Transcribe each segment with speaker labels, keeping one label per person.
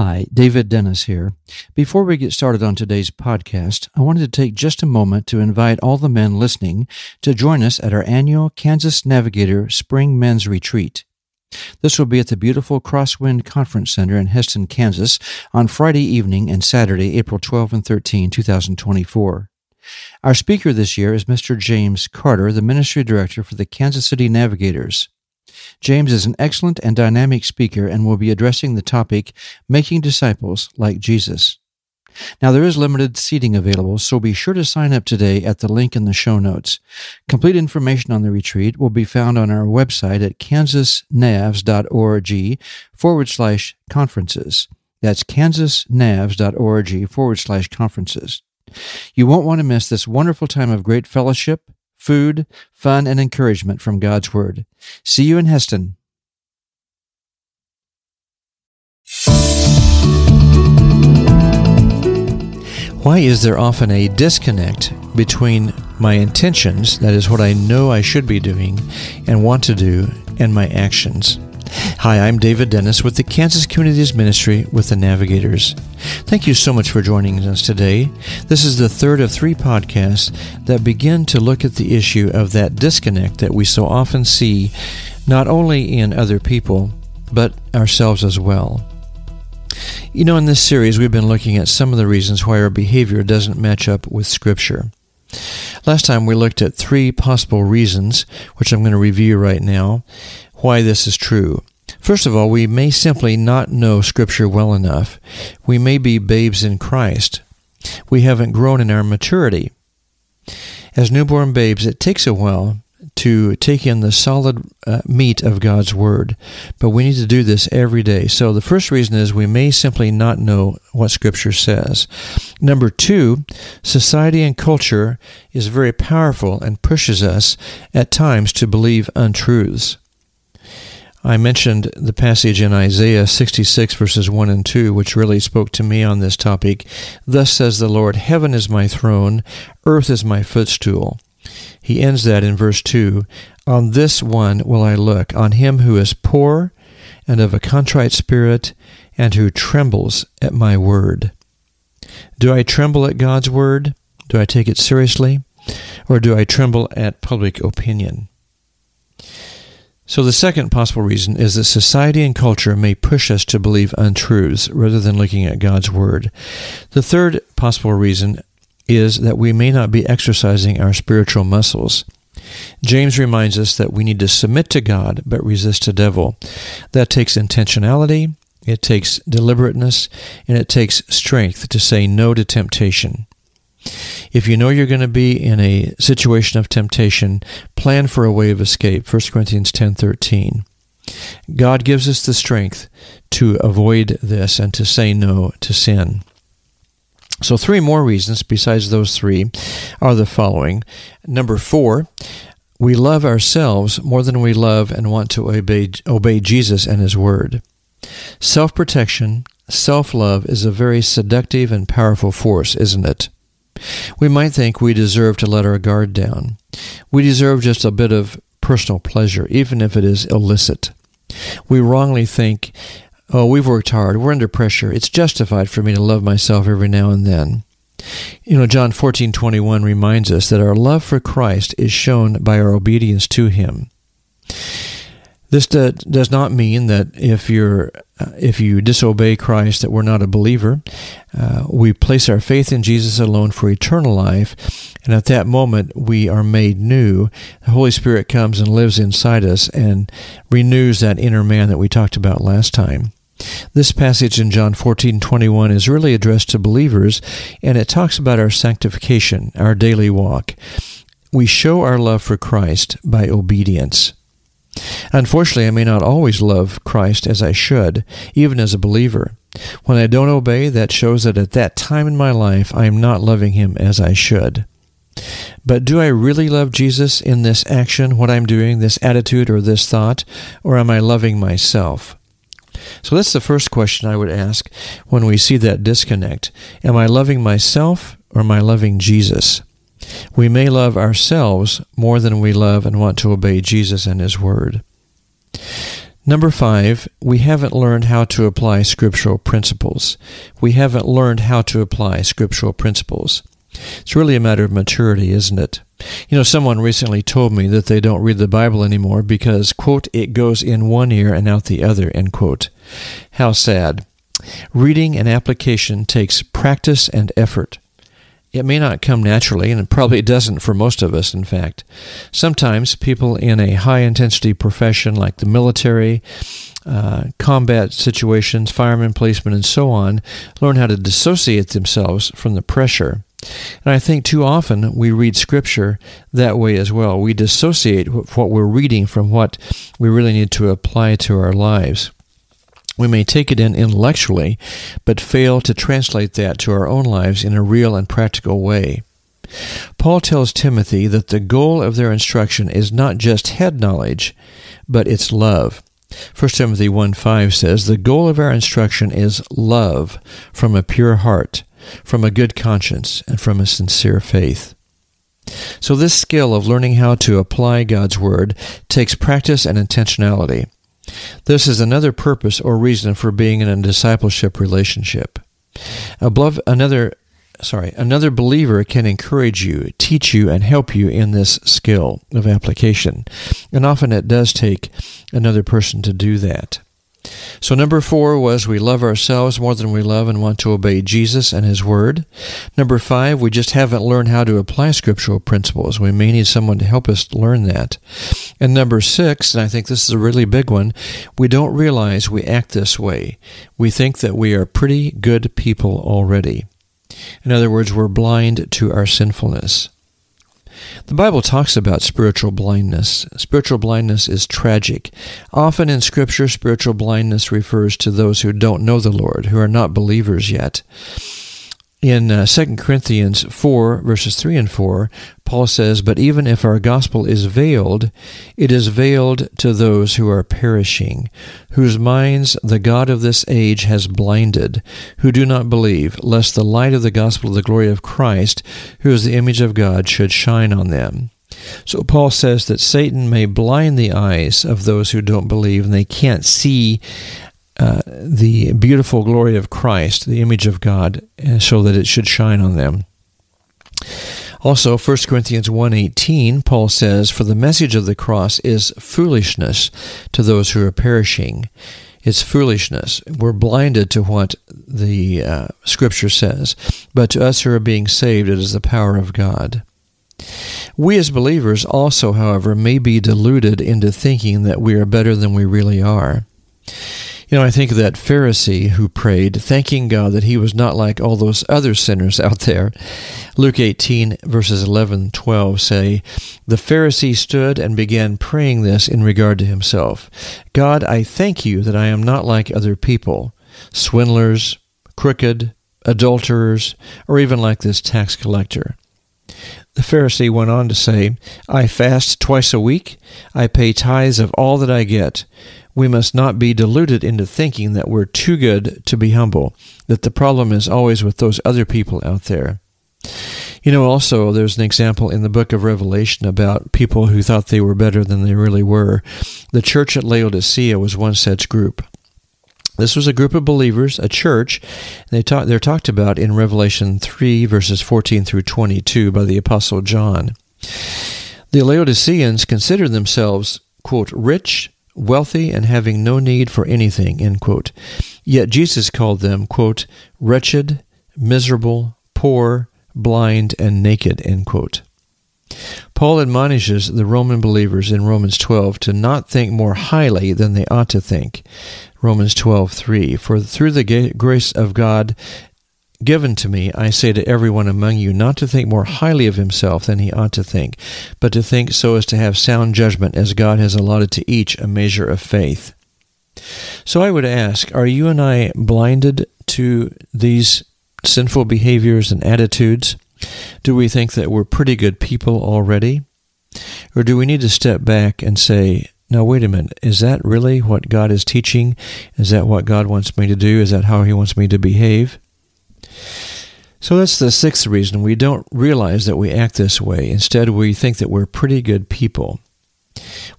Speaker 1: Hi, David Dennis here. Before we get started on today's podcast, I wanted to take just a moment to invite all the men listening to join us at our annual Kansas Navigator Spring Men's Retreat. This will be at the beautiful Crosswind Conference Center in Hesston, Kansas on Friday evening and Saturday, April 12 and 13, 2024. Our speaker this year is Mr. James Carter, the Ministry Director for the Kansas City Navigators. James is an excellent and dynamic speaker and will be addressing the topic Making Disciples Like Jesus. Now, there is limited seating available, so be sure to sign up today at the link in the show notes. Complete information on the retreat will be found on our website at kansasnavs.org forward slash conferences. That's kansasnavs.org forward slash conferences. You won't want to miss this wonderful time of great fellowship, food, fun, and encouragement from God's Word. See you in Hesston. Why is there often a disconnect between my intentions, that is what I know I should be doing and want to do, and my actions? Hi, I'm David Dennis with the Kansas Communities Ministry with the Navigators. Thank you so much for joining us today. This is the third of three podcasts that begin to look at the issue of that disconnect that we so often see not only in other people, but ourselves as well. You know, in this series, we've been looking at some of the reasons why our behavior doesn't match up with Scripture. Last time we looked at three possible reasons, which I'm going to review right now why this is true. First of all, we may simply not know Scripture well enough. We may be babes in Christ. We haven't grown in our maturity. As newborn babes, it takes a while to take in the solid uh, meat of God's Word, but we need to do this every day. So the first reason is we may simply not know what Scripture says. Number two, society and culture is very powerful and pushes us at times to believe untruths. I mentioned the passage in Isaiah 66, verses 1 and 2, which really spoke to me on this topic. Thus says the Lord, Heaven is my throne, earth is my footstool. He ends that in verse 2 On this one will I look, on him who is poor and of a contrite spirit, and who trembles at my word. Do I tremble at God's word? Do I take it seriously? Or do I tremble at public opinion? So, the second possible reason is that society and culture may push us to believe untruths rather than looking at God's Word. The third possible reason is that we may not be exercising our spiritual muscles. James reminds us that we need to submit to God but resist the devil. That takes intentionality, it takes deliberateness, and it takes strength to say no to temptation. If you know you're going to be in a situation of temptation, plan for a way of escape. 1 Corinthians 10:13. God gives us the strength to avoid this and to say no to sin. So, three more reasons besides those three are the following. Number four, we love ourselves more than we love and want to obey, obey Jesus and His Word. Self protection, self love is a very seductive and powerful force, isn't it? We might think we deserve to let our guard down. We deserve just a bit of personal pleasure, even if it is illicit. We wrongly think, oh, we've worked hard, we're under pressure, it's justified for me to love myself every now and then. You know, John 14:21 reminds us that our love for Christ is shown by our obedience to him. This does not mean that if you're uh, if you disobey Christ that we're not a believer. Uh, we place our faith in Jesus alone for eternal life, and at that moment we are made new. The Holy Spirit comes and lives inside us and renews that inner man that we talked about last time. This passage in John 14:21 is really addressed to believers and it talks about our sanctification, our daily walk. We show our love for Christ by obedience. Unfortunately, I may not always love Christ as I should, even as a believer. When I don't obey, that shows that at that time in my life I am not loving Him as I should. But do I really love Jesus in this action, what I'm doing, this attitude, or this thought, or am I loving myself? So that's the first question I would ask when we see that disconnect. Am I loving myself or am I loving Jesus? We may love ourselves more than we love and want to obey Jesus and His Word. Number five, we haven't learned how to apply scriptural principles. We haven't learned how to apply scriptural principles. It's really a matter of maturity, isn't it? You know, someone recently told me that they don't read the Bible anymore because, quote, it goes in one ear and out the other, end quote. How sad. Reading and application takes practice and effort. It may not come naturally, and it probably doesn't for most of us, in fact. Sometimes people in a high intensity profession like the military, uh, combat situations, firemen, policemen, and so on, learn how to dissociate themselves from the pressure. And I think too often we read Scripture that way as well. We dissociate what we're reading from what we really need to apply to our lives. We may take it in intellectually, but fail to translate that to our own lives in a real and practical way. Paul tells Timothy that the goal of their instruction is not just head knowledge, but it's love. 1 Timothy 1 5 says, The goal of our instruction is love from a pure heart, from a good conscience, and from a sincere faith. So, this skill of learning how to apply God's Word takes practice and intentionality. This is another purpose or reason for being in a discipleship relationship. Another sorry, another believer can encourage you, teach you, and help you in this skill of application. And often it does take another person to do that. So, number four was we love ourselves more than we love and want to obey Jesus and His Word. Number five, we just haven't learned how to apply scriptural principles. We may need someone to help us learn that. And number six, and I think this is a really big one, we don't realize we act this way. We think that we are pretty good people already. In other words, we're blind to our sinfulness. The Bible talks about spiritual blindness. Spiritual blindness is tragic. Often in Scripture, spiritual blindness refers to those who don't know the Lord, who are not believers yet. In uh, 2 Corinthians 4, verses 3 and 4, Paul says, But even if our gospel is veiled, it is veiled to those who are perishing, whose minds the God of this age has blinded, who do not believe, lest the light of the gospel of the glory of Christ, who is the image of God, should shine on them. So Paul says that Satan may blind the eyes of those who don't believe, and they can't see uh, the beautiful glory of Christ, the image of God, uh, so that it should shine on them. Also, 1 Corinthians 1:18, Paul says, "For the message of the cross is foolishness to those who are perishing." It's foolishness. We're blinded to what the uh, Scripture says, but to us who are being saved, it is the power of God. We as believers also, however, may be deluded into thinking that we are better than we really are. You know, I think of that Pharisee who prayed, thanking God that he was not like all those other sinners out there. Luke 18, verses 11 12 say, The Pharisee stood and began praying this in regard to himself God, I thank you that I am not like other people, swindlers, crooked, adulterers, or even like this tax collector. The Pharisee went on to say, I fast twice a week, I pay tithes of all that I get we must not be deluded into thinking that we're too good to be humble, that the problem is always with those other people out there. You know, also, there's an example in the book of Revelation about people who thought they were better than they really were. The church at Laodicea was one such group. This was a group of believers, a church. They talk, they're talked about in Revelation 3, verses 14 through 22 by the Apostle John. The Laodiceans considered themselves, quote, rich wealthy and having no need for anything, end quote. Yet Jesus called them, quote, wretched, miserable, poor, blind, and naked, end quote. Paul admonishes the Roman believers in Romans 12 to not think more highly than they ought to think. Romans 12:3 For through the grace of God given to me, I say to everyone among you not to think more highly of himself than he ought to think, but to think so as to have sound judgment, as God has allotted to each a measure of faith. So I would ask, are you and I blinded to these sinful behaviors and attitudes? Do we think that we're pretty good people already? Or do we need to step back and say, now, wait a minute, is that really what God is teaching? Is that what God wants me to do? Is that how He wants me to behave? So that's the sixth reason we don't realize that we act this way. Instead, we think that we're pretty good people.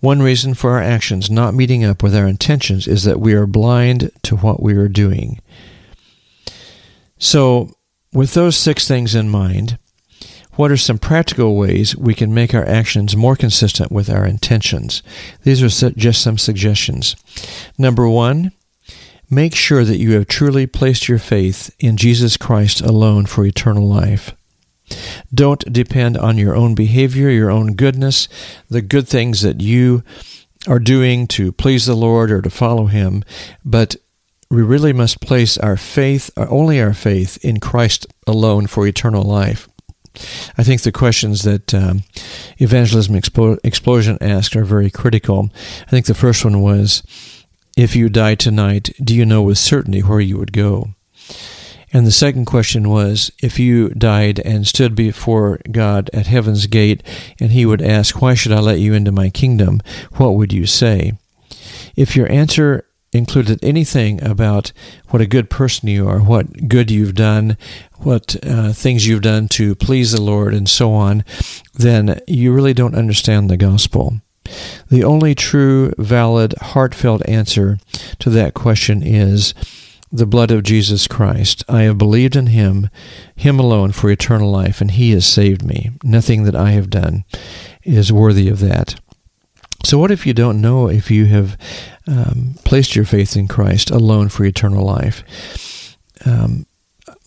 Speaker 1: One reason for our actions not meeting up with our intentions is that we are blind to what we are doing. So, with those six things in mind, what are some practical ways we can make our actions more consistent with our intentions? These are just some suggestions. Number one, make sure that you have truly placed your faith in Jesus Christ alone for eternal life. Don't depend on your own behavior, your own goodness, the good things that you are doing to please the Lord or to follow Him, but we really must place our faith, only our faith, in Christ alone for eternal life. I think the questions that um, Evangelism Expo- Explosion asked are very critical. I think the first one was If you die tonight, do you know with certainty where you would go? And the second question was If you died and stood before God at heaven's gate, and he would ask, Why should I let you into my kingdom? What would you say? If your answer included anything about what a good person you are, what good you've done, what uh, things you've done to please the Lord, and so on, then you really don't understand the gospel. The only true, valid, heartfelt answer to that question is the blood of Jesus Christ. I have believed in him, him alone for eternal life, and he has saved me. Nothing that I have done is worthy of that. So, what if you don't know if you have um, placed your faith in Christ alone for eternal life? Um,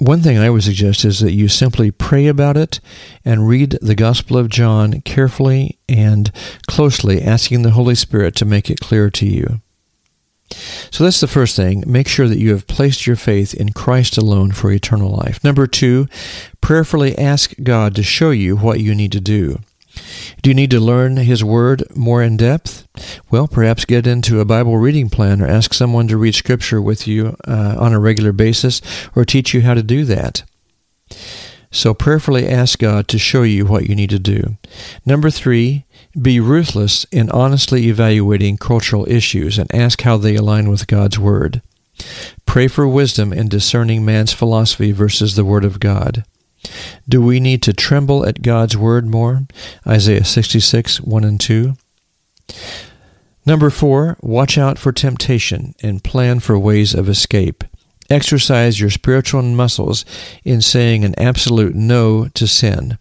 Speaker 1: one thing I would suggest is that you simply pray about it and read the Gospel of John carefully and closely, asking the Holy Spirit to make it clear to you. So that's the first thing. Make sure that you have placed your faith in Christ alone for eternal life. Number two, prayerfully ask God to show you what you need to do. Do you need to learn His Word more in depth? Well, perhaps get into a Bible reading plan or ask someone to read Scripture with you uh, on a regular basis or teach you how to do that. So prayerfully ask God to show you what you need to do. Number three, be ruthless in honestly evaluating cultural issues and ask how they align with God's Word. Pray for wisdom in discerning man's philosophy versus the Word of God. Do we need to tremble at God's word more? Isaiah 66, 1 and 2. Number four, watch out for temptation and plan for ways of escape. Exercise your spiritual muscles in saying an absolute no to sin.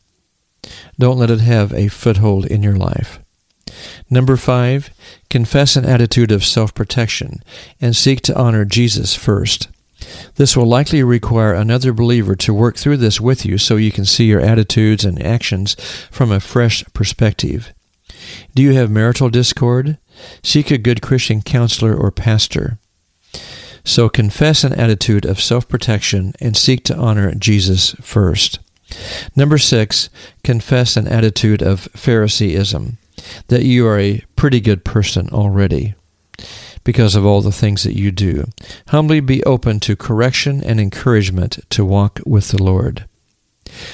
Speaker 1: Don't let it have a foothold in your life. Number five, confess an attitude of self protection and seek to honor Jesus first. This will likely require another believer to work through this with you so you can see your attitudes and actions from a fresh perspective. Do you have marital discord? Seek a good Christian counselor or pastor. So confess an attitude of self protection and seek to honor Jesus first. Number six, confess an attitude of Phariseeism, that you are a pretty good person already because of all the things that you do. Humbly be open to correction and encouragement to walk with the Lord.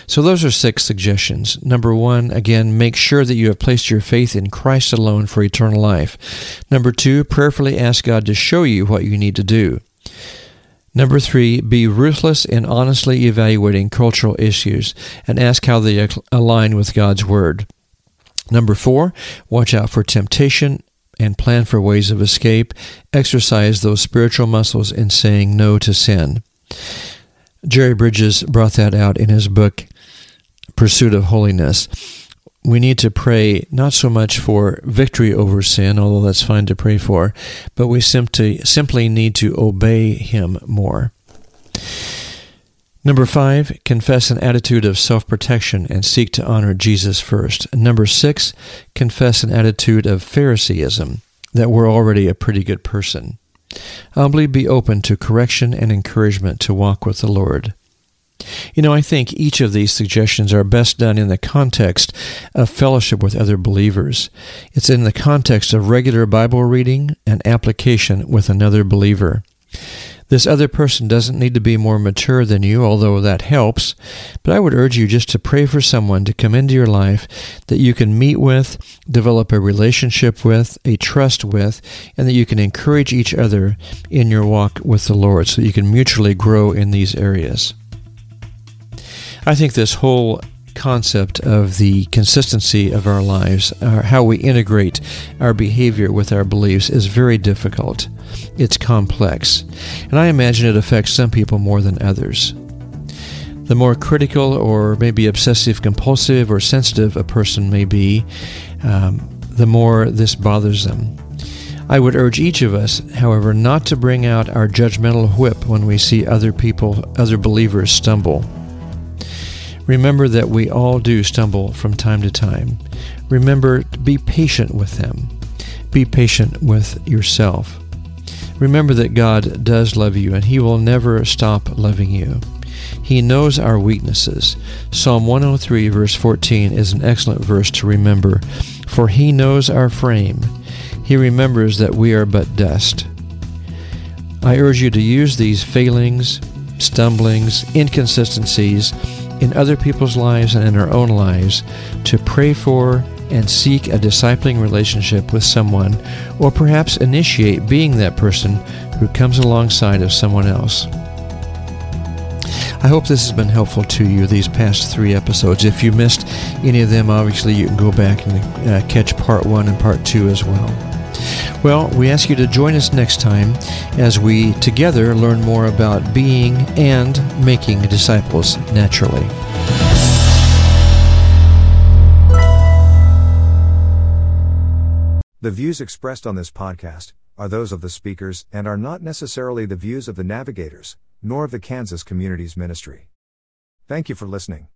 Speaker 1: So, those are six suggestions. Number one, again, make sure that you have placed your faith in Christ alone for eternal life. Number two, prayerfully ask God to show you what you need to do. Number three, be ruthless in honestly evaluating cultural issues and ask how they align with God's Word. Number four, watch out for temptation and plan for ways of escape, exercise those spiritual muscles in saying no to sin. Jerry Bridges brought that out in his book, Pursuit of Holiness. We need to pray not so much for victory over sin, although that's fine to pray for, but we simply, simply need to obey Him more. Number five, confess an attitude of self protection and seek to honor Jesus first. Number six, confess an attitude of Phariseeism, that we're already a pretty good person. Humbly be open to correction and encouragement to walk with the Lord. You know, I think each of these suggestions are best done in the context of fellowship with other believers. It's in the context of regular Bible reading and application with another believer. This other person doesn't need to be more mature than you, although that helps. But I would urge you just to pray for someone to come into your life that you can meet with, develop a relationship with, a trust with, and that you can encourage each other in your walk with the Lord so that you can mutually grow in these areas. I think this whole concept of the consistency of our lives, our, how we integrate our behavior with our beliefs, is very difficult. It's complex. And I imagine it affects some people more than others. The more critical or maybe obsessive compulsive or sensitive a person may be, um, the more this bothers them. I would urge each of us, however, not to bring out our judgmental whip when we see other people, other believers stumble. Remember that we all do stumble from time to time. Remember to be patient with them. Be patient with yourself. Remember that God does love you and He will never stop loving you. He knows our weaknesses. Psalm 103, verse 14, is an excellent verse to remember. For He knows our frame. He remembers that we are but dust. I urge you to use these failings, stumblings, inconsistencies in other people's lives and in our own lives to pray for and seek a discipling relationship with someone, or perhaps initiate being that person who comes alongside of someone else. I hope this has been helpful to you these past three episodes. If you missed any of them, obviously you can go back and uh, catch part one and part two as well. Well, we ask you to join us next time as we together learn more about being and making disciples naturally.
Speaker 2: The views expressed on this podcast are those of the speakers and are not necessarily the views of the navigators, nor of the Kansas Communities Ministry. Thank you for listening.